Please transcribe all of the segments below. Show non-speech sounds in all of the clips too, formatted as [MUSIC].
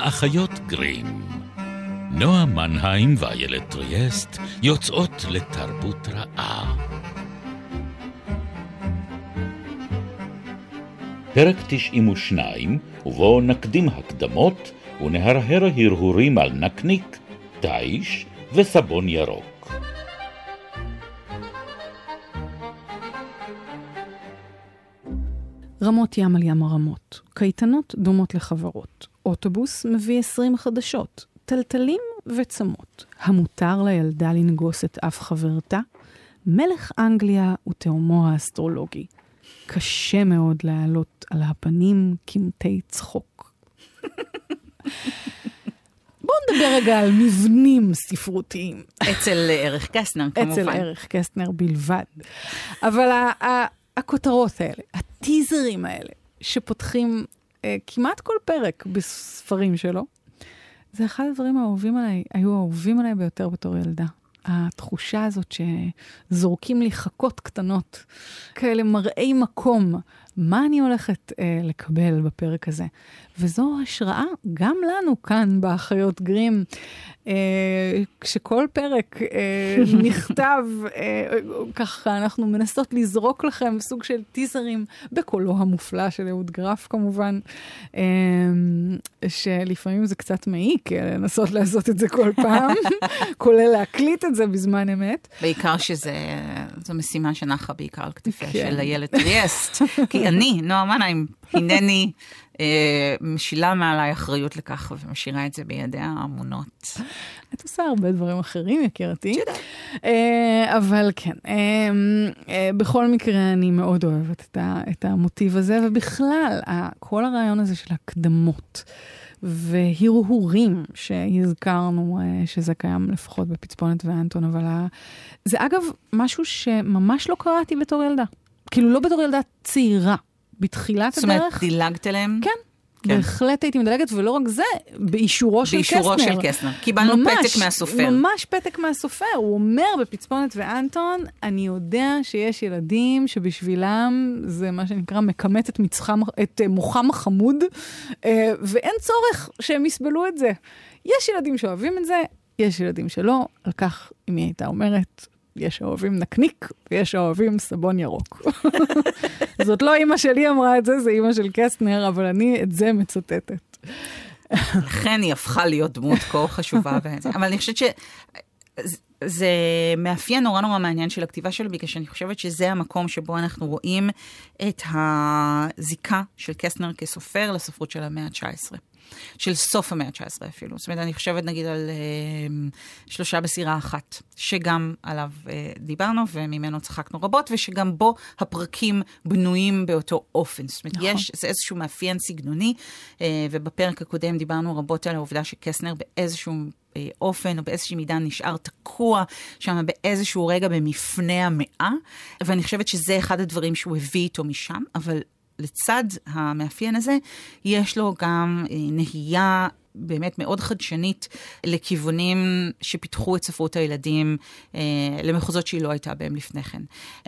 האחיות גרים. נועה מנהיים ואיילת טריאסט יוצאות לתרבות רעה. פרק 92, ובו נקדים הקדמות ונהרהר הרהורים על נקניק, תיש וסבון ירוק. רמות ים על ים הרמות, קייטנות דומות לחברות, אוטובוס מביא 20 חדשות, טלטלים וצמות. המותר לילדה לנגוס את אף חברתה? מלך אנגליה ותאומו האסטרולוגי. קשה מאוד להעלות על הפנים קמטי צחוק. [LAUGHS] בואו נדבר רגע על מבנים ספרותיים. אצל ערך קסטנר, כמובן. אצל ערך קסטנר בלבד. אבל הכותרות האלה, הטיזרים האלה, שפותחים אה, כמעט כל פרק בספרים שלו, זה אחד הדברים האהובים עליי, היו אהובים עליי ביותר בתור ילדה. התחושה הזאת שזורקים לי חכות קטנות, כאלה מראי מקום, מה אני הולכת אה, לקבל בפרק הזה. וזו השראה גם לנו כאן באחיות גרים, אה, כשכל פרק אה, [LAUGHS] נכתב, אה, ככה אנחנו מנסות לזרוק לכם סוג של טיזרים, בקולו המופלא של אהוד גרף כמובן, אה, שלפעמים זה קצת מעיק אה, לנסות לעשות את זה כל פעם, [LAUGHS] כולל להקליט את זה בזמן אמת. בעיקר שזו משימה שנחה בעיקר על כתפיה כן. של איילת ריאסט, כי אני, נועה מנהיים, הנני אה, משילה מעליי אחריות לכך ומשאירה את זה בידיה האמונות. את עושה הרבה דברים אחרים, יקירתי. אה, אבל כן, אה, בכל מקרה, אני מאוד אוהבת את המוטיב הזה, ובכלל, כל הרעיון הזה של הקדמות. והרהורים שהזכרנו שזה קיים לפחות בפצפונת ואנטון, אבל זה אגב משהו שממש לא קראתי בתור ילדה. כאילו לא בתור ילדה צעירה. בתחילת זאת הדרך. זאת אומרת, דילגת עליהם? כן. כן. בהחלט הייתי מדלגת, ולא רק זה, באישורו של קסנר. באישורו של קסנר. קיבלנו ממש, פתק מהסופר. ממש פתק מהסופר. הוא אומר בפצפונת ואנטון, אני יודע שיש ילדים שבשבילם זה מה שנקרא מכמת את, מצחם, את מוחם החמוד, אה, ואין צורך שהם יסבלו את זה. יש ילדים שאוהבים את זה, יש ילדים שלא, על כך אמי הייתה אומרת, יש האוהבים נקניק ויש האוהבים סבון ירוק. [LAUGHS] זאת לא אימא שלי אמרה את זה, זה אימא של קסטנר, אבל אני את זה מצטטת. לכן היא הפכה להיות דמות כה חשובה. אבל אני חושבת ש... זה מאפיין נורא נורא מעניין של הכתיבה שלו, בגלל שאני חושבת שזה המקום שבו אנחנו רואים את הזיקה של קסטנר כסופר לספרות של המאה ה-19. של סוף המאה ה-19 אפילו. זאת אומרת, אני חושבת נגיד על אה, שלושה בסירה אחת, שגם עליו אה, דיברנו וממנו צחקנו רבות, ושגם בו הפרקים בנויים באותו אופן. זאת אומרת, נכון. יש, זה איזשהו מאפיין סגנוני, אה, ובפרק הקודם דיברנו רבות על העובדה שקסנר באיזשהו אה, אופן או באיזושהי מידה נשאר תקוע שם באיזשהו רגע במפנה המאה, ואני חושבת שזה אחד הדברים שהוא הביא איתו משם, אבל לצד המאפיין הזה, יש לו גם אה, נהייה באמת מאוד חדשנית לכיוונים שפיתחו את ספרות הילדים אה, למחוזות שהיא לא הייתה בהם לפני כן.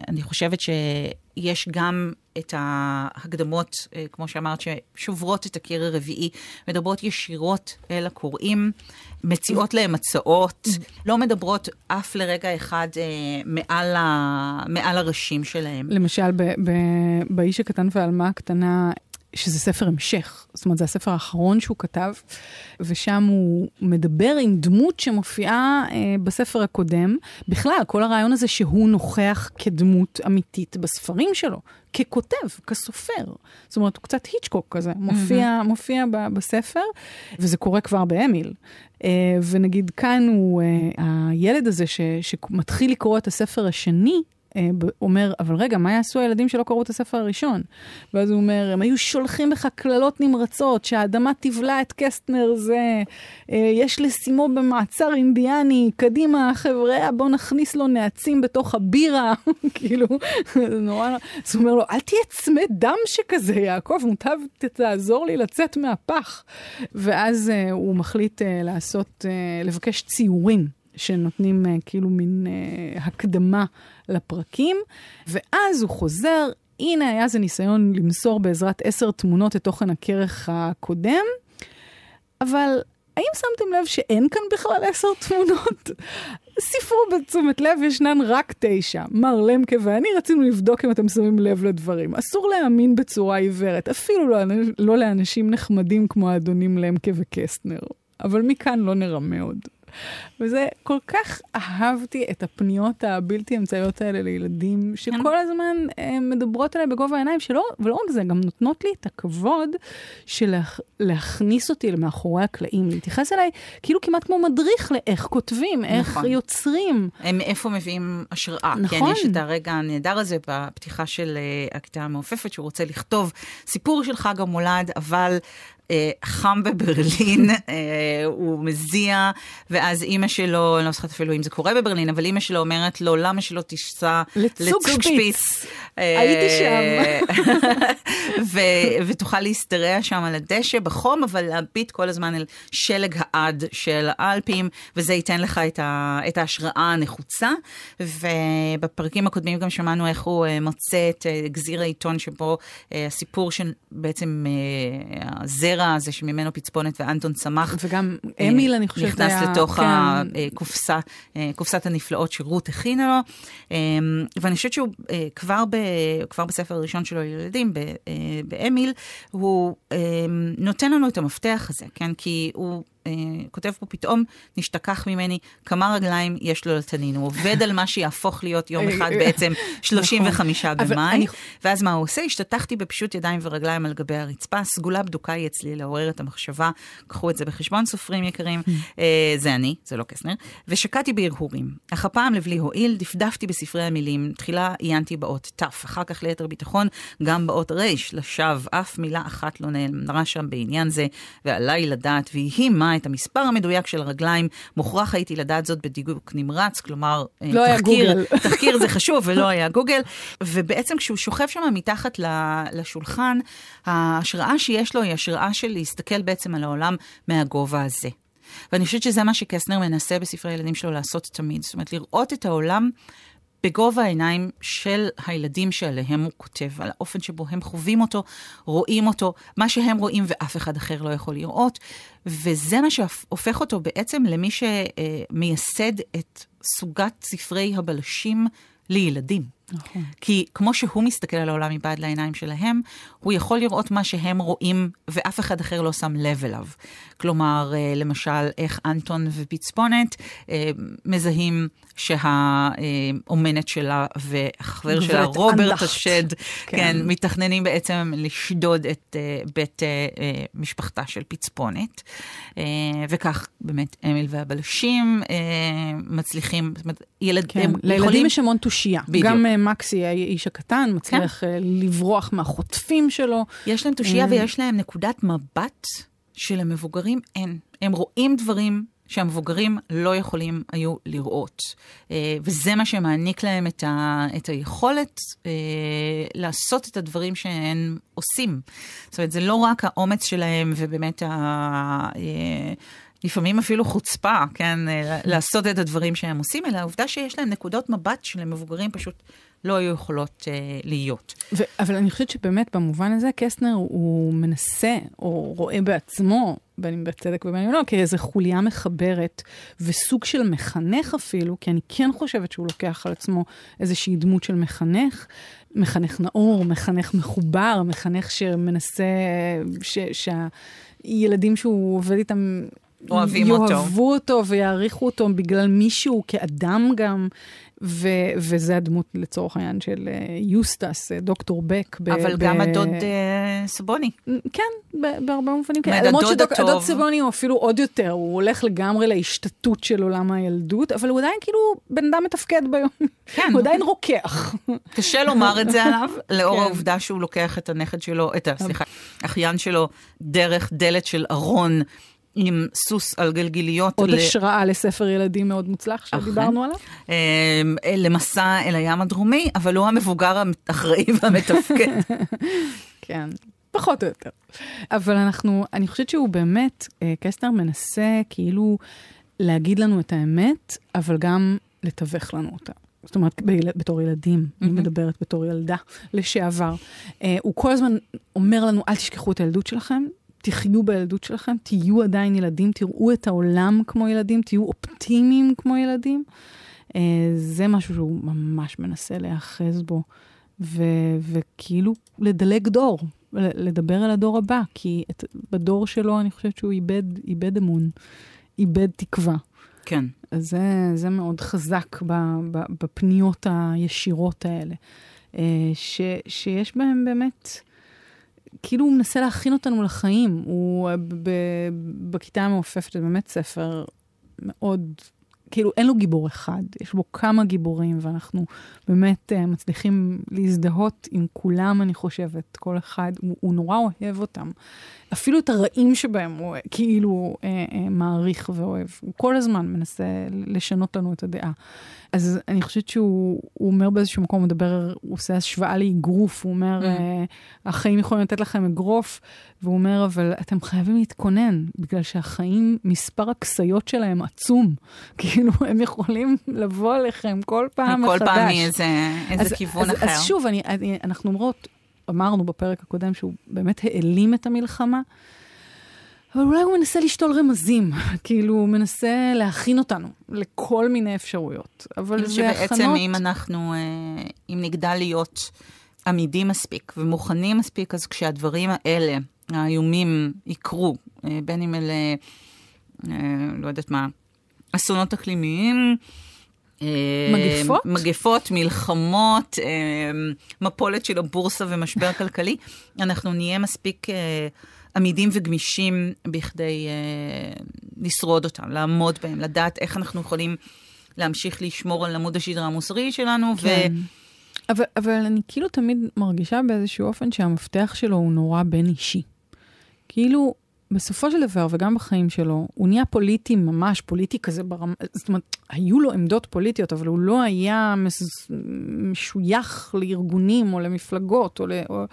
אני חושבת שיש גם את ההקדמות, אה, כמו שאמרת, ששוברות את הקיר הרביעי, מדברות ישירות אל הקוראים, מציעות להם הצעות, לא מדברות אף לרגע אחד אה, מעל, ה, מעל הראשים שלהם. למשל, באיש הקטן והעלמה הקטנה, שזה ספר המשך, זאת אומרת, זה הספר האחרון שהוא כתב, ושם הוא מדבר עם דמות שמופיעה אה, בספר הקודם. בכלל, כל הרעיון הזה שהוא נוכח כדמות אמיתית בספרים שלו, ככותב, כסופר. זאת אומרת, הוא קצת היצ'קוק כזה, מופיע, mm-hmm. מופיע ב- בספר, וזה קורה כבר באמיל. אה, ונגיד כאן הוא, אה, הילד הזה ש- שמתחיל לקרוא את הספר השני, אומר, אבל רגע, מה יעשו הילדים שלא קראו את הספר הראשון? ואז הוא אומר, הם היו שולחים בך קללות נמרצות, שהאדמה תבלע את קסטנר זה, אה, יש לשימו במעצר אינדיאני, קדימה, חבר'ה, בוא נכניס לו נעצים בתוך הבירה, [LAUGHS] כאילו, זה נורא, אז הוא אומר לו, אל תהיה צמא דם שכזה, יעקב, מוטב תעזור לי לצאת מהפח. ואז uh, הוא מחליט לעשות, לבקש ציורים. שנותנים uh, כאילו מין uh, הקדמה לפרקים, ואז הוא חוזר, הנה היה זה ניסיון למסור בעזרת עשר תמונות את תוכן הכרך הקודם, אבל האם שמתם לב שאין כאן בכלל עשר תמונות? [LAUGHS] ספרו בתשומת לב, ישנן רק תשע. מר למקה ואני רצינו לבדוק אם אתם שמים לב לדברים. אסור להאמין בצורה עיוורת, אפילו לא, לא לאנשים נחמדים כמו האדונים למקה וקסטנר. אבל מכאן לא נרמה עוד. וזה, כל כך אהבתי את הפניות הבלתי אמצעיות האלה לילדים, שכל. הזמן אה, מדברות עליי בגובה העיניים, שלא, ולא רק זה, גם נותנות לי את הכבוד של להכניס אותי למאחורי הקלעים, להתייחס אליי כאילו כמעט כמו מדריך לאיך כותבים, איך נכון. יוצרים. הם מאיפה מביאים השראה. נכון. כן, יש את הרגע הנהדר הזה בפתיחה של הכיתה המעופפת, שהוא רוצה לכתוב סיפור של חג המולד, אבל אה, חם בברלין, אה, הוא מזיע, ואז אימא שלו, אני לא זוכרת אפילו אם זה קורה בברלין, אבל אימא שלו אומרת לו, למה שלא תיסע לצוג שפיץ? אה, הייתי שם. [LAUGHS] ותוכל להשתרע שם על הדשא בחום, אבל להביט כל הזמן אל שלג העד של האלפים, וזה ייתן לך את ההשראה הנחוצה. ובפרקים הקודמים גם שמענו איך הוא מוצא את גזיר העיתון שבו הסיפור של בעצם הזרע. הזרע הזה שממנו פצפונת ואנטון צמח. וגם אמיל, אני חושבת, נכנס היה... לתוך כן. הקופסה, אה, קופסת הנפלאות שרות הכינה לו. אה, ואני חושבת שהוא אה, כבר, ב, כבר בספר הראשון שלו לילדים, באמיל, הוא נותן לנו את המפתח הזה, כן? כי הוא... אה, כותב פה, פתאום נשתכח ממני כמה רגליים יש לו לתנין. הוא עובד על מה שיהפוך להיות יום אחד בעצם 35 נכון. במאי, ואז מה הוא עושה? השתתחתי בפשוט ידיים ורגליים על גבי הרצפה, סגולה בדוקה היא אצלי לעורר את המחשבה, קחו את זה בחשבון, סופרים יקרים, אה, זה אני, זה לא קסנר, ושקעתי בהרהורים. אך הפעם לבלי הועיל, דפדפתי בספרי המילים, תחילה עיינתי באות ת', אחר כך ליתר ביטחון, גם באות ר', לשווא, אף מילה אחת לא נאמרה שם בעניין זה, ועליי לדעת, ויהי מה את המספר המדויק של הרגליים. מוכרח הייתי לדעת זאת בדיוק נמרץ, כלומר, אה, לא תחקיר, [LAUGHS] תחקיר זה חשוב ולא היה גוגל. ובעצם כשהוא שוכב שם מתחת לשולחן, ההשראה שיש לו היא השראה של להסתכל בעצם על העולם מהגובה הזה. ואני חושבת שזה מה שקסנר מנסה בספרי הילדים שלו לעשות תמיד. זאת אומרת, לראות את העולם בגובה העיניים של הילדים שעליהם הוא כותב, על האופן שבו הם חווים אותו, רואים אותו, מה שהם רואים ואף אחד אחר לא יכול לראות, וזה מה שהופך אותו בעצם למי שמייסד את סוגת ספרי הבלשים לילדים. נכון. כי כמו שהוא מסתכל על העולם מבעד לעיניים שלהם, הוא יכול לראות מה שהם רואים ואף אחד אחר לא שם לב אליו. כלומר, אה, למשל, איך אנטון ופצפונת אה, מזהים שהאומנת שלה והחבר שלה, רוברט השד, כן. כן, מתכננים בעצם לשדוד את אה, בית משפחתה של פצפונת. וכך באמת אמיל והבלשים מצליחים, זאת אומרת, ילד, כן, הם לילדים יכולים... יש המון תושייה. בדיוק. גם מקסי, האיש הקטן, מצליח כן. לברוח מהחוטפים שלו. יש להם תושייה ויש להם נקודת מבט שלמבוגרים אין. הם רואים דברים שהמבוגרים לא יכולים היו לראות. אה, וזה מה שמעניק להם את, ה, את היכולת אה, לעשות את הדברים שהם עושים. זאת אומרת, זה לא רק האומץ שלהם ובאמת ה... אה, לפעמים אפילו חוצפה, כן, לעשות את הדברים שהם עושים, אלא העובדה שיש להם נקודות מבט שלמבוגרים פשוט לא היו יכולות אה, להיות. ו- אבל אני חושבת שבאמת במובן הזה קסטנר הוא מנסה, או רואה בעצמו, בין אם בצדק ובין אם לא, כאיזה חוליה מחברת וסוג של מחנך אפילו, כי אני כן חושבת שהוא לוקח על עצמו איזושהי דמות של מחנך, מחנך נאור, מחנך מחובר, מחנך שמנסה, ש- שהילדים שהוא עובד איתם אוהבים אותו. יאהבו אותו ויעריכו אותו בגלל מישהו כאדם גם. ו- וזה הדמות לצורך העניין של uh, יוסטס, uh, דוקטור בק. ב- אבל ב- גם הדוד uh, סבוני. כן, בהרבה מובנים כן. למרות שהדוד סבוני הוא אפילו עוד יותר, הוא הולך לגמרי להשתתות של עולם הילדות, אבל הוא עדיין כאילו בן אדם מתפקד ביום. כן. הוא עדיין רוקח. קשה לומר את זה [LAUGHS] עליו, לאור כן. העובדה שהוא לוקח את הנכד שלו, את ה... סליחה, אחיין שלו, דרך דלת של ארון. עם סוס על גלגיליות. עוד ל... השראה לספר ילדים מאוד מוצלח שדיברנו עליו. אמ, למסע אל הים הדרומי, אבל הוא המבוגר האחראי [LAUGHS] והמתפקד. [LAUGHS] כן, פחות או יותר. אבל אנחנו, אני חושבת שהוא באמת, אה, קסטר מנסה כאילו להגיד לנו את האמת, אבל גם לתווך לנו אותה. זאת אומרת, בתור ילדים, mm-hmm. אני מדברת בתור ילדה לשעבר. Uh, הוא כל הזמן אומר לנו, אל תשכחו את הילדות שלכם, תחיו בילדות שלכם, תהיו עדיין ילדים, תראו את העולם כמו ילדים, תהיו אופטימיים כמו ילדים. אה, זה משהו שהוא ממש מנסה להיאחז בו, ו- וכאילו לדלג דור, לדבר על הדור הבא, כי את, בדור שלו אני חושבת שהוא איבד, איבד אמון, איבד תקווה. כן. אז זה, זה מאוד חזק ב, ב, בפניות הישירות האלה, אה, ש, שיש בהם באמת, כאילו הוא מנסה להכין אותנו לחיים. הוא ב, בכיתה המעופפת, זה באמת ספר מאוד כאילו אין לו גיבור אחד, יש בו כמה גיבורים, ואנחנו באמת uh, מצליחים להזדהות עם כולם, אני חושבת, כל אחד, הוא, הוא נורא אוהב אותם. אפילו את הרעים שבהם הוא כאילו uh, uh, מעריך ואוהב. הוא כל הזמן מנסה לשנות לנו את הדעה. אז אני חושבת שהוא אומר באיזשהו מקום, הוא מדבר, הוא עושה השוואה לאגרוף, הוא אומר, mm. uh, החיים יכולים לתת לכם אגרוף, והוא אומר, אבל אתם חייבים להתכונן, בגלל שהחיים, מספר הכסיות שלהם עצום. [LAUGHS] כאילו, הם יכולים לבוא אליכם כל פעם מחדש. כל פעם מאיזה איזה כיוון אז, אחר. אז שוב, אני, אני, אנחנו אומרות, אמרנו בפרק הקודם שהוא באמת העלים את המלחמה. אבל אולי הוא מנסה לשתול רמזים, [LAUGHS] כאילו הוא מנסה להכין אותנו לכל מיני אפשרויות. אבל זה הכנות... שבעצם אם אנחנו, אה, אם נגדל להיות עמידים מספיק ומוכנים מספיק, אז כשהדברים האלה, האיומים, יקרו, אה, בין אם אלה, אה, לא יודעת מה, אסונות אקלימיים, מגפות? מגפות, מלחמות, מפולת של הבורסה ומשבר כלכלי, אנחנו נהיה מספיק עמידים וגמישים בכדי לשרוד אותם, לעמוד בהם, לדעת איך אנחנו יכולים להמשיך לשמור על עמוד השדרה המוסרי שלנו. כן. ו... אבל, אבל אני כאילו תמיד מרגישה באיזשהו אופן שהמפתח שלו הוא נורא בין אישי. כאילו, בסופו של דבר, וגם בחיים שלו, הוא נהיה פוליטי, ממש פוליטי כזה ברמה, זאת אומרת, היו לו עמדות פוליטיות, אבל הוא לא היה מס, משוייך לארגונים או למפלגות, או, ל, או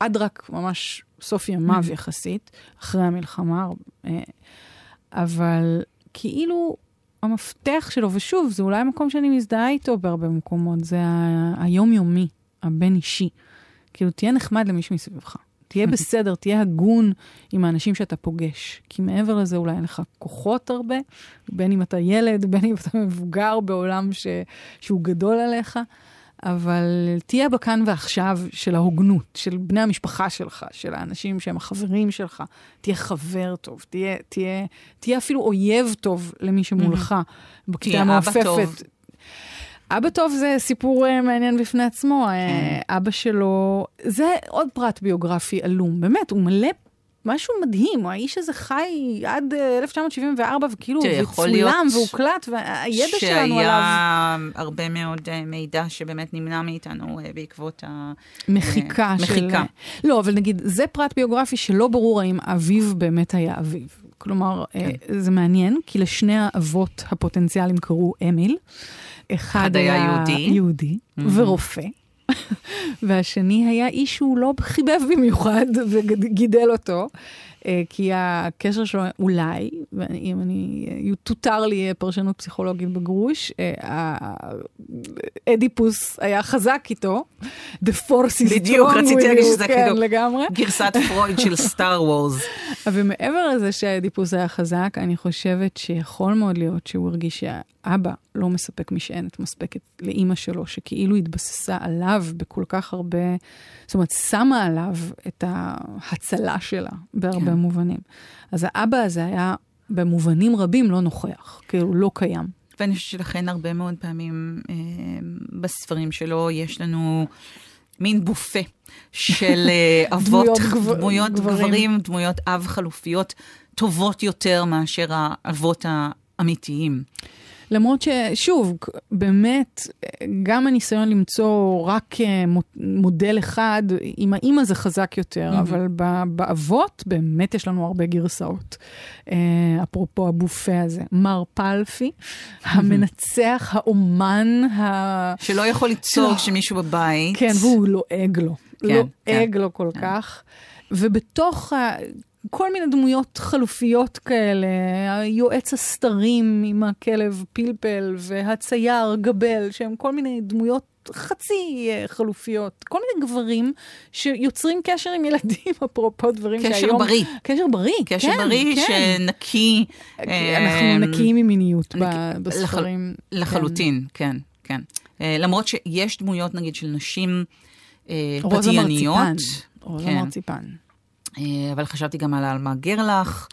עד רק ממש סוף ימיו mm. יחסית, אחרי המלחמה. אה, אבל כאילו, המפתח שלו, ושוב, זה אולי המקום שאני מזדהה איתו בהרבה מקומות, זה היומיומי, הבין-אישי. כאילו, תהיה נחמד למי שמסביבך. תהיה [LAUGHS] בסדר, תהיה הגון עם האנשים שאתה פוגש. כי מעבר לזה אולי אין לך כוחות הרבה, בין אם אתה ילד, בין אם אתה מבוגר בעולם ש... שהוא גדול עליך, אבל תהיה בכאן ועכשיו של ההוגנות, של בני המשפחה שלך, של האנשים שהם החברים שלך. תהיה חבר טוב, תהיה, תהיה, תהיה אפילו אויב טוב למי שמולך, mm-hmm. בכיתה המעופפת. אבא טוב זה סיפור uh, מעניין בפני עצמו. Uh, אבא שלו, זה עוד פרט ביוגרפי עלום. באמת, הוא מלא משהו מדהים, האיש הזה חי עד 1974, וכאילו, וצולם והוקלט, והידע שלנו עליו... שהיה הרבה מאוד מידע שבאמת נמנע מאיתנו בעקבות המחיקה של... לא, אבל נגיד, זה פרט ביוגרפי שלא ברור האם אביו באמת היה אביו. כלומר, כן. זה מעניין, כי לשני האבות הפוטנציאליים קראו אמיל. אחד היה יהודי, יהודי mm-hmm. ורופא. והשני היה איש שהוא לא חיבב במיוחד וגידל אותו, כי הקשר שלו אולי, אם אני, תותר לי פרשנות פסיכולוגית בגרוש, אה, אדיפוס היה חזק איתו, The Force is בדיוק, רציתי להגיד שזה כן, כאילו גרסת פרויד של סטאר וורז. ומעבר [LAUGHS] לזה שהאדיפוס היה חזק, אני חושבת שיכול מאוד להיות שהוא הרגיש שהאבא לא מספק משענת מספקת לאימא שלו, שכאילו התבססה עליו בכל כך הרבה, זאת אומרת, שמה עליו את ההצלה שלה בהרבה כן. מובנים. אז האבא הזה היה במובנים רבים לא נוכח, כאילו לא קיים. ואני חושבת שלכן הרבה מאוד פעמים אה, בספרים שלו יש לנו מין בופה של אה, [LAUGHS] אבות, דמויות, דמויות גברים. גברים, דמויות אב חלופיות טובות יותר מאשר האבות האמיתיים. למרות ששוב, באמת, גם הניסיון למצוא רק אה, מודל אחד, עם האימא זה חזק יותר, mm-hmm. אבל באבות באמת יש לנו הרבה גרסאות. אה, אפרופו הבופה הזה, מר פלפי. המנצח, האומן, ה... שלא יכול ליצור כשמישהו בבית. כן, והוא לועג לו. כן, לועג כן. לו כל כן. כך. ובתוך כל מיני דמויות חלופיות כאלה, היועץ הסתרים עם הכלב פלפל והצייר גבל, שהם כל מיני דמויות חצי אה, חלופיות, כל מיני גברים שיוצרים קשר עם ילדים, [LAUGHS] אפרופו דברים קשר שהיום... בריא. קשר בריא, קשר כן, בריא כן. שנקי. אנחנו אה, נקיים ממיניות נק- בספרים. כן. לחלוטין, כן, כן. אה, למרות שיש דמויות, נגיד, של נשים אה, כן. רוזה פתייניות. מרציפן. רוזה כן. מרציפן. אה, אבל חשבתי גם על עלמה גרלח.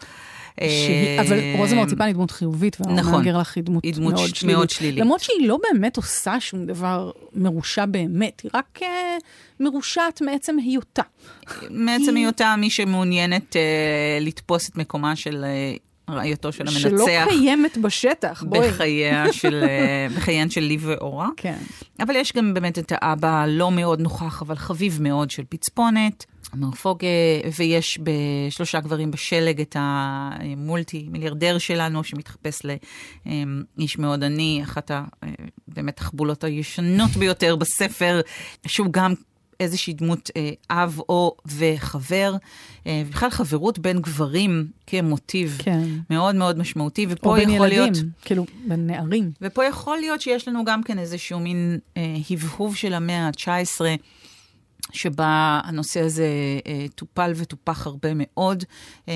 אה, שהיא- אבל רוזה מרציפן היא דמות חיובית, נכון. והמהגר לך היא דמות היא דמות מאוד ש-. מאוד שלילית. למרות שהיא לא באמת עושה שום דבר מרושע באמת, היא רק אה, מרושעת מעצם היותה. מעצם היותה מי שמעוניינת אה, לתפוס את מקומה של אה, רעייתו של המנצח. שלא קיימת בשטח, בואי. בחייה של, אה, [LAUGHS] בחייהן של לי ואורה. כן. אבל יש גם באמת את האבא הלא מאוד נוכח, אבל חביב מאוד של פצפונת, מרפוגה, ויש בשלושה גברים בשלג את המולטי מיליארדר שלנו, שמתחפש לאיש מאוד עני, אחת ה... אה, באמת החבולות הישנות ביותר בספר, שהוא גם איזושהי דמות אה, אב או וחבר, אה, בכלל חברות בין גברים כמוטיב כן. מאוד מאוד משמעותי, ופה או בין יכול ילדים, להיות... כאילו, בין נערים. ופה יכול להיות שיש לנו גם כן איזשהו מין אה, הבהוב של המאה ה-19, שבה הנושא הזה אה, טופל וטופח הרבה מאוד אה,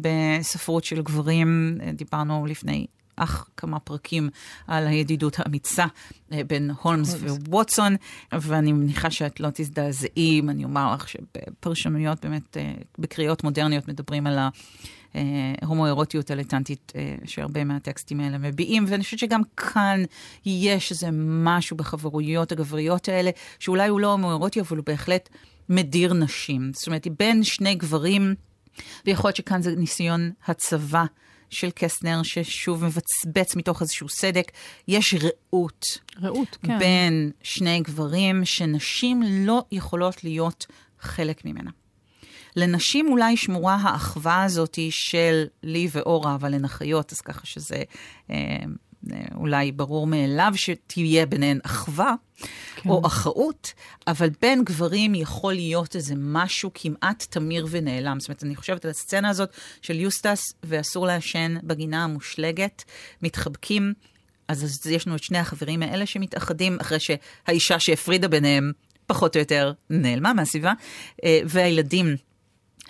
בספרות של גברים. אה, דיברנו לפני אך כמה פרקים על הידידות האמיצה אה, בין הולמס וווטסון, ואני מניחה שאת לא תזדעזעי אם אני אומר לך שבפרשנויות, באמת, אה, בקריאות מודרניות מדברים על ה... הומואירוטיות הלטנטית אה, שהרבה מהטקסטים האלה מביעים, ואני חושבת שגם כאן יש איזה משהו בחברויות הגבריות האלה, שאולי הוא לא הומואירוטי, אבל הוא בהחלט מדיר נשים. זאת אומרת, היא בין שני גברים, ויכול להיות שכאן זה ניסיון הצבא של קסטנר, ששוב מבצבץ מתוך איזשהו סדק. יש רעות רעות, כן. בין שני גברים, שנשים לא יכולות להיות חלק ממנה. לנשים אולי שמורה האחווה הזאת של לי ואורה, אבל הן אחיות, אז ככה שזה אה, אולי ברור מאליו שתהיה ביניהן אחווה כן. או אחאות, אבל בין גברים יכול להיות איזה משהו כמעט תמיר ונעלם. זאת אומרת, אני חושבת על הסצנה הזאת של יוסטס ואסור לעשן בגינה המושלגת, מתחבקים. אז, אז יש לנו את שני החברים האלה שמתאחדים אחרי שהאישה שהפרידה ביניהם פחות או יותר נעלמה מהסביבה, אה, והילדים,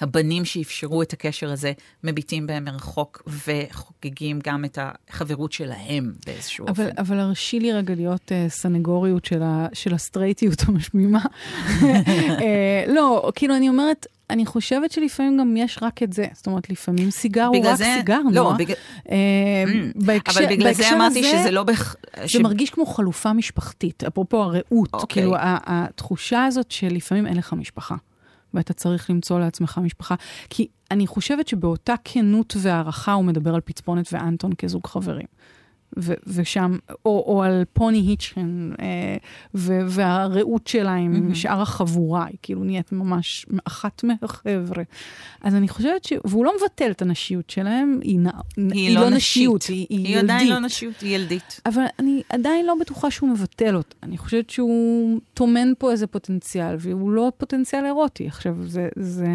הבנים שאפשרו את הקשר הזה, מביטים בהם מרחוק וחוגגים גם את החברות שלהם באיזשהו אבל, אופן. אבל הרשי לי רגע להיות uh, סנגוריות של, ה, של הסטרייטיות המשמימה. uh, [LAUGHS] לא, כאילו, אני אומרת, אני חושבת שלפעמים גם יש רק את זה. זאת אומרת, לפעמים סיגר הוא רק זה- סיגר, לא, נועה. בגלל- אה, בהקשר- אבל בגלל זה אמרתי הזה, שזה לא... בח... זה מרגיש כמו חלופה משפחתית, אפרופו הרעות. אוקיי. כאילו, התחושה הזאת שלפעמים אין לך משפחה, ואתה צריך למצוא לעצמך משפחה. כי אני חושבת שבאותה כנות והערכה הוא מדבר על פצפונת ואנטון כזוג חברים. ו- ושם, או, או על פוני היצ'קן, אה, ו- והרעות שלה עם מהמם. שאר החבורה, היא כאילו נהיית ממש אחת מהחבר'ה. אז אני חושבת ש... והוא לא מבטל את הנשיות שלהם, היא, נ... היא לא נשיות, נשית. היא, היא, היא עדיין ילדית. לא נשיות, היא ילדית. אבל אני עדיין לא בטוחה שהוא מבטל אותה. אני חושבת שהוא טומן פה איזה פוטנציאל, והוא לא פוטנציאל אירוטי. עכשיו, זה... זה...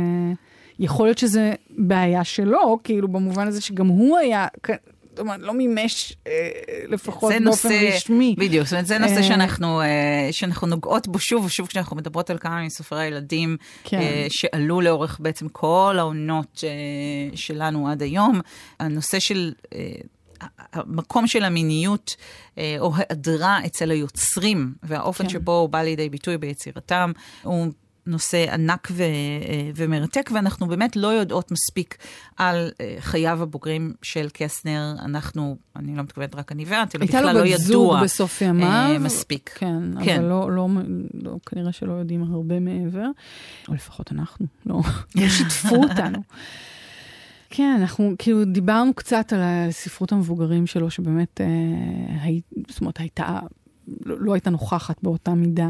יכול להיות שזה בעיה שלו, כאילו, במובן הזה שגם הוא היה... זאת אומרת, לא מימש אה, לפחות באופן נושא, רשמי. בדיוק, זאת אומרת, זה נושא אה, שאנחנו, אה, שאנחנו נוגעות בו שוב ושוב כשאנחנו מדברות על כמה מסופרי הילדים כן. אה, שעלו לאורך בעצם כל העונות אה, שלנו עד היום. הנושא של... אה, המקום של המיניות אה, או היעדרה אצל היוצרים והאופן כן. שבו הוא בא לידי ביטוי ביצירתם הוא נושא ענק ו, אה, ומרתק, ואנחנו באמת לא יודעות מספיק על אה, חייו הבוגרים של קסנר. אנחנו, אני לא מתכוונת רק אני ואת, אלא הייתה בכלל לו לא בת זוג ידוע בסוף ימיו. אה, מספיק. כן, כן. אבל לא, לא, לא, כנראה שלא יודעים הרבה מעבר, או לפחות אנחנו, לא, [LAUGHS] לא שיתפו אותנו. כן, אנחנו כאילו דיברנו קצת על הספרות המבוגרים שלו, שבאמת, אה, הי, זאת אומרת, הייתה, לא, לא הייתה נוכחת באותה מידה.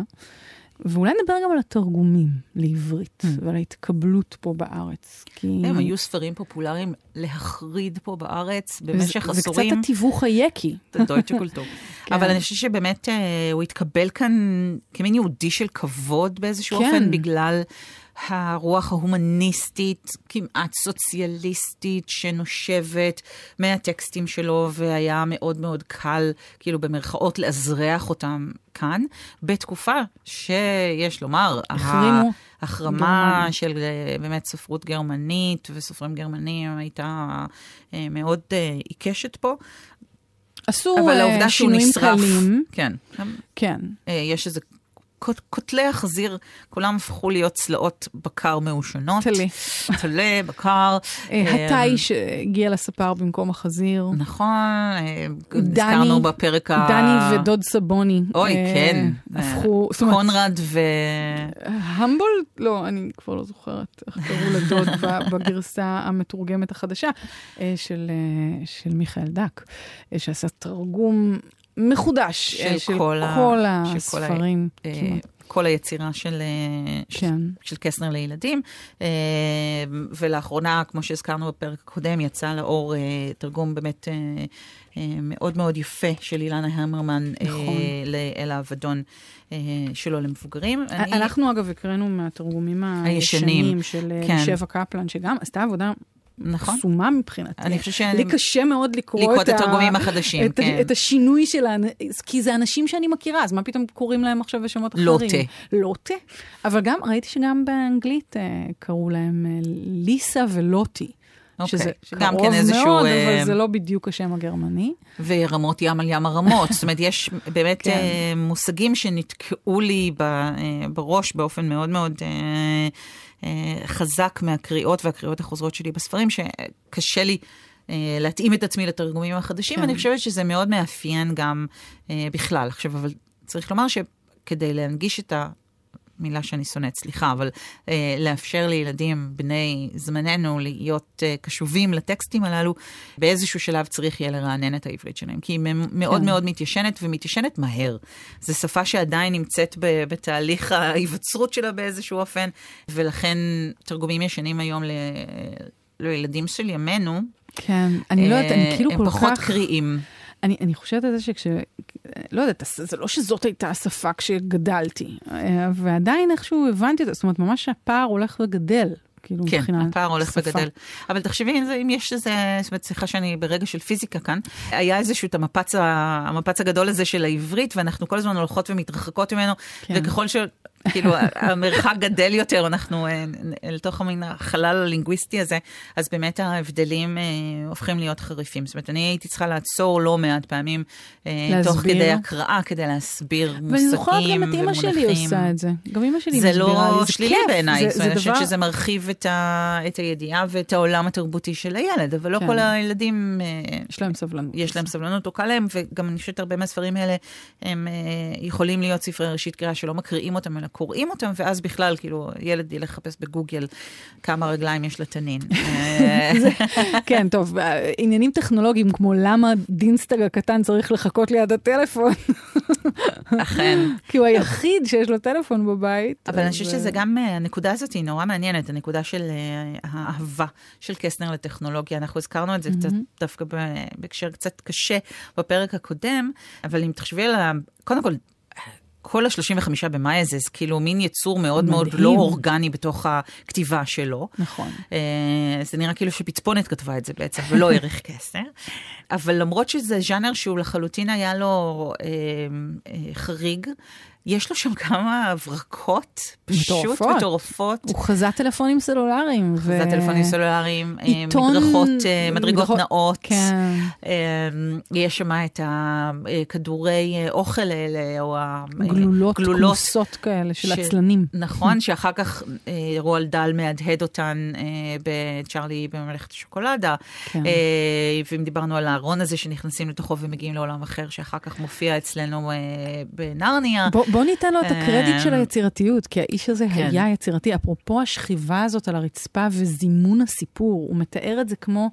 ואולי נדבר גם על התרגומים לעברית, Mm. ועל ההתקבלות פה בארץ. כי... הם היו ספרים פופולריים להחריד פה בארץ במשך וזה, עשורים. זה קצת התיווך היקי. דויטשה קולטור. [LAUGHS] כן. אבל אני חושבת שבאמת אה, הוא התקבל כאן כמין יהודי של כבוד באיזשהו כן. אופן, בגלל הרוח ההומניסטית, כמעט סוציאליסטית, שנושבת מהטקסטים שלו, והיה מאוד מאוד קל, כאילו במרכאות, לאזרח אותם כאן, בתקופה שיש לומר, החרימו. החרמה גרמניה. של אה, באמת ספרות גרמנית וסופרים גרמנים הייתה אה, מאוד אה, עיקשת פה. עשו אבל העובדה שהוא נשרף, קלים. כן, כן. יש איזה... קוט- קוטלי החזיר, כולם הפכו להיות צלעות בקר מעושנות. טלה. טלה, בקר. אה, התאי שהגיע לספר במקום החזיר. נכון, אה, נזכרנו בפרק ה... דני ודוד סבוני. אוי, אה, כן. הפכו, אה, זאת אומרת, קונרד ו... המבולד? לא, אני כבר לא זוכרת איך קראו לדוד בגרסה המתורגמת החדשה אה, של, אה, מיכאל דק, אה, שעשה תרגום מחודש של אה, של כל כל של כל הספרים. אה, כמעט. כל היצירה של, אה, של, כן. של קסנר לילדים. ולאחרונה, כמו שהזכרנו בפרק הקודם, יצא לאור תרגום באמת מאוד מאוד יפה של אילנה הרמרמן אה, נכון. לאל האבדון שלו למבוגרים. אני- אנחנו אגב הקראנו מהתרגומים הישנים. הישנים של כן. שבע קפלן, שגם עשתה עבודה נכון. קסומה מבחינתי. אני חושבת שאני... לי קשה מאוד לקרוא לקרוא את, את התרגומים החדשים, את, כן. את השינוי של ה... כי זה אנשים שאני מכירה, אז מה פתאום קוראים להם עכשיו בשמות אחרים? לוטה. לוטה. אבל גם, ראיתי שגם באנגלית אה, קראו להם אה, ליסה ולוטי. אוקיי, שזה שגם קרוב כן איזשהו, מאוד, אה, אבל זה לא בדיוק השם הגרמני. ורמות ים על ים הרמות. זאת אומרת, יש באמת כן. אה, מושגים שנתקעו לי אה, בראש באופן מאוד מאוד אה, אה, חזק מהקריאות והקריאות החוזרות שלי בספרים, שקשה לי. אה, להתאים את עצמי לתרגומים החדשים, כן. אני חושבת שזה מאוד מאפיין גם אה, בכלל. עכשיו, אבל צריך לומר שכדי להנגיש את המילה שאני שונאת, סליחה, אבל אה, לאפשר לילדים בני זמננו להיות אה, קשובים לטקסטים הללו, באיזשהו שלב צריך יהיה לרענן את העברית שלהם, כי היא מאוד כן. מאוד מתיישנת ומתיישנת מהר. זו שפה שעדיין נמצאת ב- בתהליך ההיווצרות שלה באיזשהו אופן, ולכן תרגומים ישנים היום ל... לילדים של ימינו, כן, אני לא יודעת, אני אה, כאילו הם כל פחות כך... קריאים. אני, אני חושבת על זה שכש... לא יודעת, זה לא שזאת הייתה השפה כשגדלתי, אה, ועדיין איכשהו הבנתי אותה, זאת אומרת, ממש הפער הולך וגדל. כאילו, כן, מבחינת הפער הולך שפה. וגדל. אבל תחשבי, אם, זה, אם יש איזה, זאת אומרת, סליחה שאני ברגע של פיזיקה כאן, היה איזשהו את המפץ, המפץ הגדול הזה של העברית, ואנחנו כל הזמן הולכות ומתרחקות ממנו, כן. וככל ש... כאילו, המרחק גדל יותר, אנחנו אה, אל תוך המין החלל הלינגוויסטי הזה, אז באמת ההבדלים אה, הופכים להיות חריפים. זאת אומרת, אני הייתי צריכה לעצור לא מעט פעמים, אה. תוך כדי הקראה, כדי להסביר מושגים ואני זוכרת גם את אימא ומונחים. שלי עושה את זה. גם אימא שלי זה מסבירה לא לי, זה שלילי כיף, בעיניי, זה- זאת אומרת, אני חושבת שזה מרחיב את, ה, את הידיעה ואת העולם התרבותי של הילד, אבל לא כן. כל הילדים, אה, יש להם סבלנות. יש להם סבלנות או קל להם, וגם אני חושבת הרבה מהספרים האלה, הם אה, יכולים להיות ספרי ראשית קריאה שלא מקריאים אותם, אלא קוראים אותם, ואז בכלל, כאילו, ילד ילך לחפש בגוגל כמה רגליים יש לתנין. [LAUGHS] אה, כן, טוב, אה, עניינים טכנולוגיים כמו למה דינסטג הקטן צריך לחכות ליד הטלפון, אכן. כי הוא היחיד שיש לו טלפון בבית. אבל אני חושבת אה, שזה גם, אה, הנקודה הזאת היא נורא מעניינת, הנקודה של אה, האהבה של קסטנר לטכנולוגיה. אנחנו הזכרנו את זה קצת דווקא בהקשר קצת קשה בפרק הקודם, אבל אם תחשבי על ה... קודם כל, כל ה-35 במאי הזה, זה כאילו מין יצור מאוד מאוד מדהים. לא אורגני בתוך הכתיבה שלו. נכון. אה, זה נראה כאילו שפצפונת כתבה את זה בעצם, ולא ערך קסר. [LAUGHS] אבל למרות שזה ז'אנר שהוא לחלוטין היה לו אה, אה, חריג, יש לו שם כמה הברקות פשוט מטורפות. מטורפות. הוא חזה טלפונים סלולריים. ו- זה טלפונים סלולריים, אה, עיתון- מדרכות, אה, מדרגות מדרכות- נאות. כן. אה, יש שם את הכדורי אה, אוכל האלה, או גלולות, הגלולות כמוסות כאלה של ש- עצלנים. נכון, [LAUGHS] שאחר כך רועל דל מהדהד אותן בצ'ארלי בממלכת השוקולדה. כן. ואם דיברנו על הארון הזה שנכנסים לתוכו ומגיעים לעולם אחר, שאחר כך מופיע אצלנו בנרניה. בוא, בוא ניתן לו את הקרדיט של אמ, היצירתיות, כי האיש הזה כן. היה יצירתי. אפרופו השכיבה הזאת על הרצפה וזימון הסיפור, הוא מתאר את זה כמו...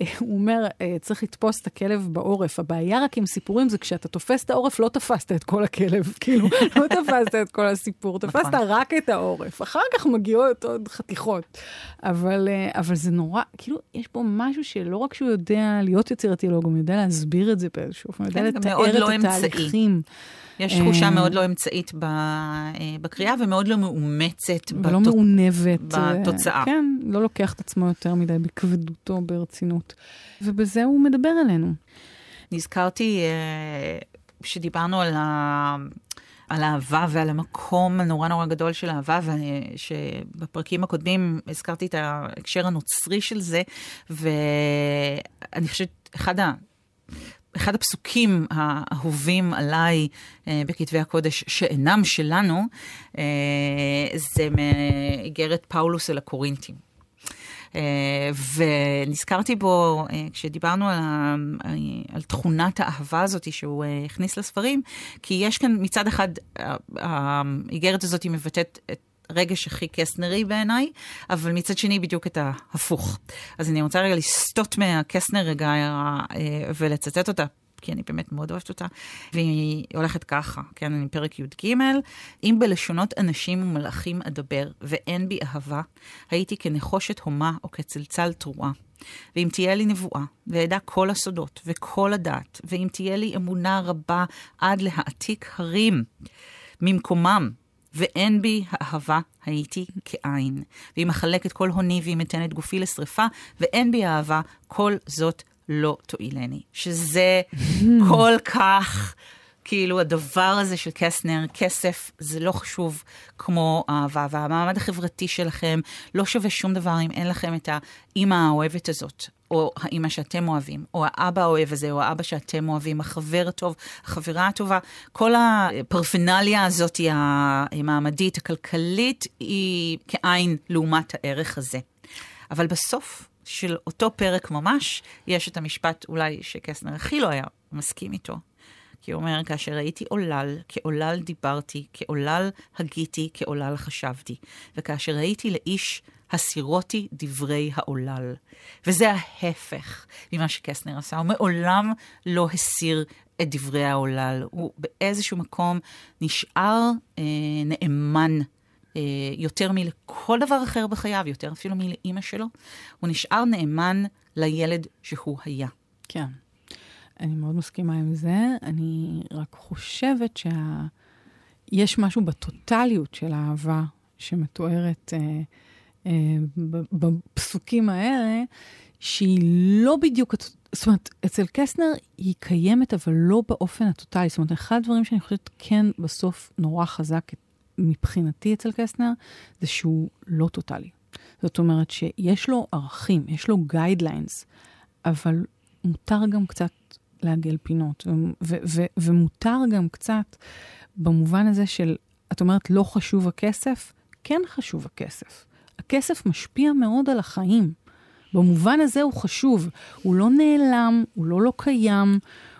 אה, הוא אומר, אה, צריך לתפוס את הכלב בעורף. הבעיה רק עם סיפורים זה כשאתה תופס את העורף, לא תפסת את כל הכלב. [LAUGHS] כאילו, לא תפסת את כל הסיפור, תפסת נכון. רק את העורף. אחר כך מגיעות עוד חתיכות. אבל, אה, אבל זה נורא, כאילו, יש פה משהו שלא רק שהוא יודע להיות יצירתי, אלא הוא גם יודע להסביר את זה באיזשהו אופן, הוא יודע כן, לתאר לא את אמצעי. התהליכים. יש תחושה מאוד לא אמצעית בקריאה ומאוד לא מאומצת. ולא מעונבת. בתוצאה. כן, לא לוקח את עצמו יותר מדי בכבדותו, ברצינות. ובזה הוא מדבר אלינו. נזכרתי שדיברנו על ה... על האהבה ועל המקום הנורא נורא גדול של האהבה, ושבפרקים הקודמים הזכרתי את ההקשר הנוצרי של זה, ואני חושבת, אחד ה... אחד הפסוקים האהובים עליי אה, בכתבי הקודש שאינם שלנו, אה, זה מאיגרת פאולוס אל הקורינטים. אה, ונזכרתי בו כשדיברנו על, ה, על תכונת האהבה הזאת שהוא הכניס לספרים, כי יש כאן מצד אחד, האיגרת הזאת מבטאת את רגש הכי קסנרי בעיניי, אבל מצד שני בדיוק את ההפוך. אז אני רוצה רגע לסטות מהקסנר רגע ולצטט אותה כי אני באמת מאוד אוהבת אותה, והיא הולכת ככה, כן, אני פרק י"ג, אם בלשונות אנשים ומלאכים אדבר, ואין בי אהבה, הייתי כנחושת הומה או כצלצל תרועה. ואם תהיה לי נבואה, ואדע כל הסודות וכל הדעת, ואם תהיה לי אמונה רבה עד להעתיק הרים ממקומם, ואין בי האהבה, הייתי כאין. ואם אחלק את כל הוני ואם אתן את גופי לשרפה, ואין בי אהבה, כל זאת לא תועילני. שזה [LAUGHS] כל כך, כאילו, הדבר הזה של קסנר, כסף, זה לא חשוב כמו אהבה, והמעמד החברתי שלכם לא שווה שום דבר אם אין לכם את האימא האוהבת הזאת. או האימא שאתם אוהבים, או האבא האוהב הזה, או האבא שאתם אוהבים, החבר הטוב, החברה הטובה. כל הפרפנליה הזאת, המעמדית, הכלכלית, היא כאין לעומת הערך הזה. אבל בסוף, של אותו פרק ממש, יש את המשפט אולי שקסנר הכי לא היה מסכים איתו. כי הוא אומר, כאשר הייתי עולל, כעולל דיברתי, כעולל הגיתי, כעולל חשבתי. וכאשר הייתי לאיש, הסירותי דברי העולל. וזה ההפך ממה שקסנר עשה. הוא מעולם לא הסיר את דברי העולל. הוא באיזשהו מקום נשאר אה, נאמן אה, יותר מלכל דבר אחר בחייו, יותר אפילו מלאימא שלו, הוא נשאר נאמן לילד שהוא היה. כן, אני מאוד מסכימה עם זה. אני רק חושבת שיש שה... משהו בטוטליות של האהבה שמתוארת אה, בפסוקים האלה, שהיא לא בדיוק, זאת אומרת, אצל קסנר היא קיימת, אבל לא באופן הטוטלי. זאת אומרת, אחד הדברים שאני חושבת כן בסוף נורא חזק מבחינתי אצל קסנר, זה שהוא לא טוטאלי. זאת אומרת שיש לו ערכים, יש לו guidelines, אבל מותר גם קצת לעגל פינות, ומותר גם קצת במובן הזה של, את אומרת, לא חשוב הכסף, כן חשוב הכסף. הכסף משפיע מאוד על החיים. במובן הזה הוא חשוב. הוא לא נעלם, הוא לא לא קיים,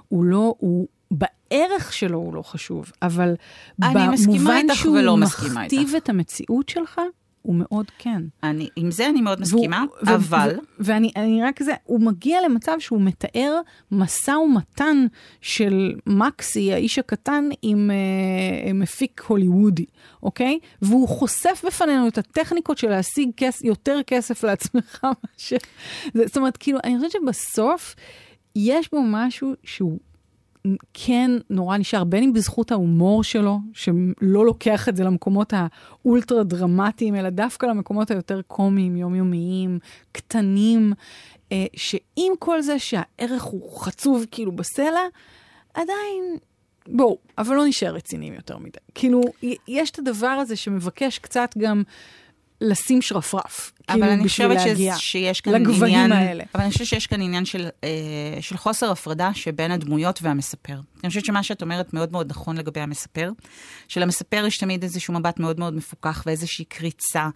הוא לא, הוא, בערך שלו הוא לא חשוב, אבל במובן שהוא מכתיב את המציאות שלך, הוא מאוד כן. אני, עם זה אני מאוד מסכימה, והוא, אבל... ואני רק זה, הוא מגיע למצב שהוא מתאר משא ומתן של מקסי, האיש הקטן, עם אה, מפיק הוליוודי, אוקיי? והוא חושף בפנינו את הטכניקות של להשיג כס, יותר כסף לעצמך [LAUGHS] מאשר... זאת אומרת, כאילו, אני חושבת שבסוף יש בו משהו שהוא... כן נורא נשאר, בין אם בזכות ההומור שלו, שלא לוקח את זה למקומות האולטרה דרמטיים, אלא דווקא למקומות היותר קומיים, יומיומיים, קטנים, אה, שעם כל זה שהערך הוא חצוב כאילו בסלע, עדיין, בואו, אבל לא נשאר רציניים יותר מדי. כאילו, יש את הדבר הזה שמבקש קצת גם... לשים שרפרף. אבל כאילו, אני חושבת שיש כאן עניין, האלה. אבל אני חושבת שיש כאן עניין של, אה, של חוסר הפרדה שבין הדמויות והמספר. אני חושבת שמה שאת אומרת מאוד מאוד נכון לגבי המספר, שלמספר יש תמיד איזשהו מבט מאוד מאוד מפוקח ואיזושהי קריצה,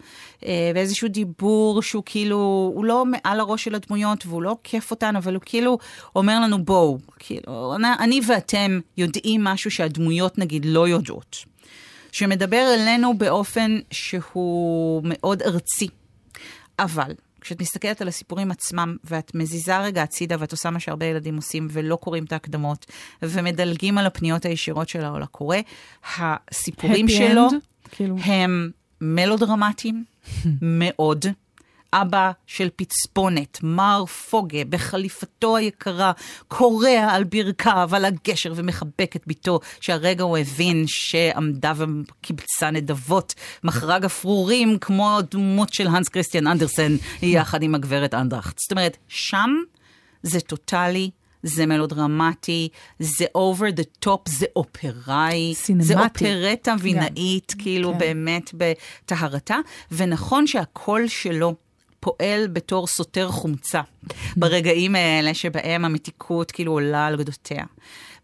אה, ואיזשהו דיבור שהוא כאילו, הוא לא מעל הראש של הדמויות והוא לא עוקף אותן, אבל הוא כאילו אומר לנו בואו, כאילו, אני ואתם יודעים משהו שהדמויות נגיד לא יודעות. שמדבר אלינו באופן שהוא מאוד ארצי. אבל כשאת מסתכלת על הסיפורים עצמם, ואת מזיזה רגע הצידה, ואת עושה מה שהרבה ילדים עושים, ולא קוראים את ההקדמות, ומדלגים על הפניות הישירות שלו או לקורא, הסיפורים שלו כאילו. הם מלודרמטיים [LAUGHS] מאוד. אבא של פצפונת, מר פוגה, בחליפתו היקרה, קורע על ברכיו, על הגשר, ומחבק את ביתו, שהרגע הוא הבין שעמדה וקיבצה נדבות, מחרג אפרורים, כמו דמות של הנס כריסטיאן אנדרסן, יחד עם הגברת אנדרחט. זאת אומרת, שם זה טוטאלי. זה מלודרמטי, זה over the top, זה אופראי, סינמטי. זה אופרטה וינאית, כן, כאילו כן. באמת בטהרתה, ונכון שהקול שלו פועל בתור סותר חומצה ברגעים האלה שבהם המתיקות כאילו עולה על גדותיה.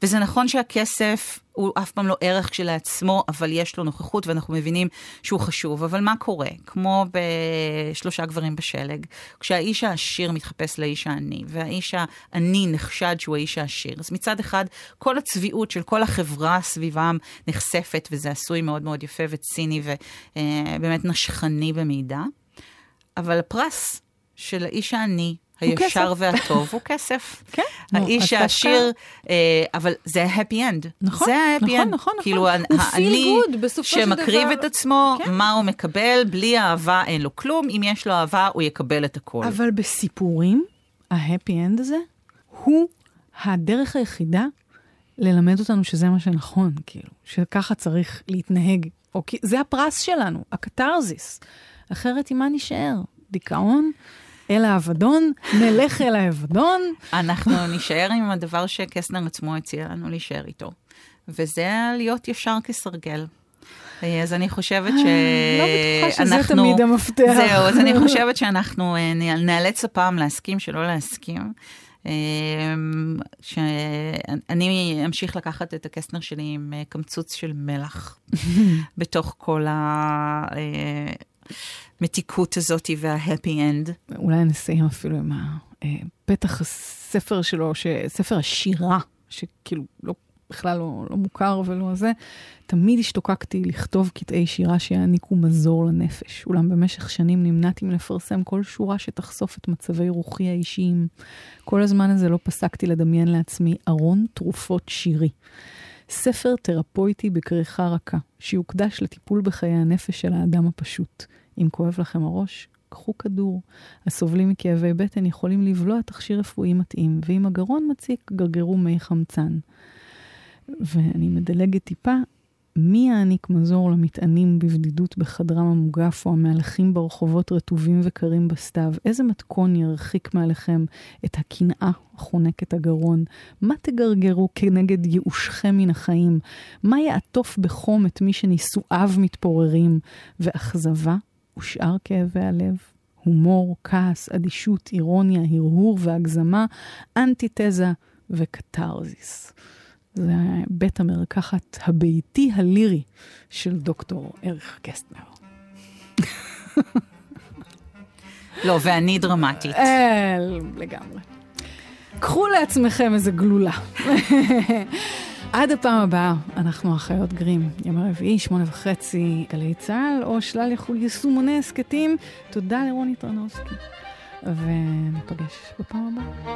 וזה נכון שהכסף הוא אף פעם לא ערך כשלעצמו, אבל יש לו נוכחות ואנחנו מבינים שהוא חשוב. אבל מה קורה? כמו בשלושה גברים בשלג, כשהאיש העשיר מתחפש לאיש העני, והאיש העני נחשד שהוא האיש העשיר. אז מצד אחד, כל הצביעות של כל החברה סביבם נחשפת, וזה עשוי מאוד מאוד יפה וציני ובאמת נשכני במידה. אבל הפרס של האיש העני, הישר. והטוב, הוא כסף. [LAUGHS] כן. האיש העשיר, אה, אבל זה ה-happy end. נכון, זה ה-happy נכון, end. נכון, כאילו, נכון. הוא העני שמקריב. את עצמו, כן. מה הוא מקבל, בלי אהבה אין לו כלום, אם יש לו אהבה, הוא יקבל את הכל. אבל בסיפורים, ה happy end הזה, הוא הדרך היחידה ללמד אותנו שזה מה שנכון, כאילו, שככה צריך להתנהג. או כי זה הפרס שלנו, הקתרזיס. אחרת, עם מה נשאר? דיכאון? אל האבדון? נלך אל האבדון? אנחנו נישאר עם הדבר שקסנר עצמו הציע לנו להישאר איתו, וזה להיות ישר כסרגל. אה, אז אני חושבת שאנחנו... לא בטוחה שזה תמיד המפתח. זהו, אז אני חושבת שאנחנו אה, נאלץ הפעם להסכים שלא להסכים. אה, שאני אמשיך לקחת את הקסנר שלי עם אה, קמצוץ של מלח [LAUGHS] בתוך כל המתיקות הזאת וההפי אנד. אולי נסיים אפילו עם הפתח הספר שלו, ספר השירה, שכאילו לא, בכלל לא, לא מוכר ולא זה. תמיד השתוקקתי לכתוב קטעי שירה שיעניקו מזור לנפש, אולם במשך שנים נמנעתי מלפרסם כל שורה שתחשוף את מצבי רוחי האישיים. כל הזמן הזה לא פסקתי לדמיין לעצמי ארון תרופות שירי. ספר תרפויטי בכריכה רכה, שיוקדש לטיפול בחיי הנפש של האדם הפשוט. אם כואב לכם הראש, קחו כדור. הסובלים מכאבי בטן יכולים לבלוע תכשיר רפואי מתאים, ואם הגרון מציק, גרגרו מי חמצן. ואני מדלגת טיפה, מי יעניק מזור למטענים בבדידות בחדרם המוגף או המהלכים ברחובות רטובים וקרים בסתיו? איזה מתכון ירחיק מעליכם את הקנאה החונקת הגרון? מה תגרגרו כנגד ייאושכם מן החיים? מה יעטוף בחום את מי שנישואיו מתפוררים? ואכזבה ושאר כאבי הלב? הומור, כעס, אדישות, אירוניה, הרהור והגזמה, אנטיתזה וקתרזיס. זה בית המרקחת הביתי הלירי של דוקטור ערך קסטנר. לא, ואני דרמטית. אה, לגמרי. קחו לעצמכם איזה גלולה. עד הפעם הבאה, אנחנו אחיות גרים, יום הרביעי, שמונה וחצי, גלי צה"ל, או שלל יחול יישומוני הסכתים. תודה לרוני טרנובסקי, וניפגש בפעם הבאה.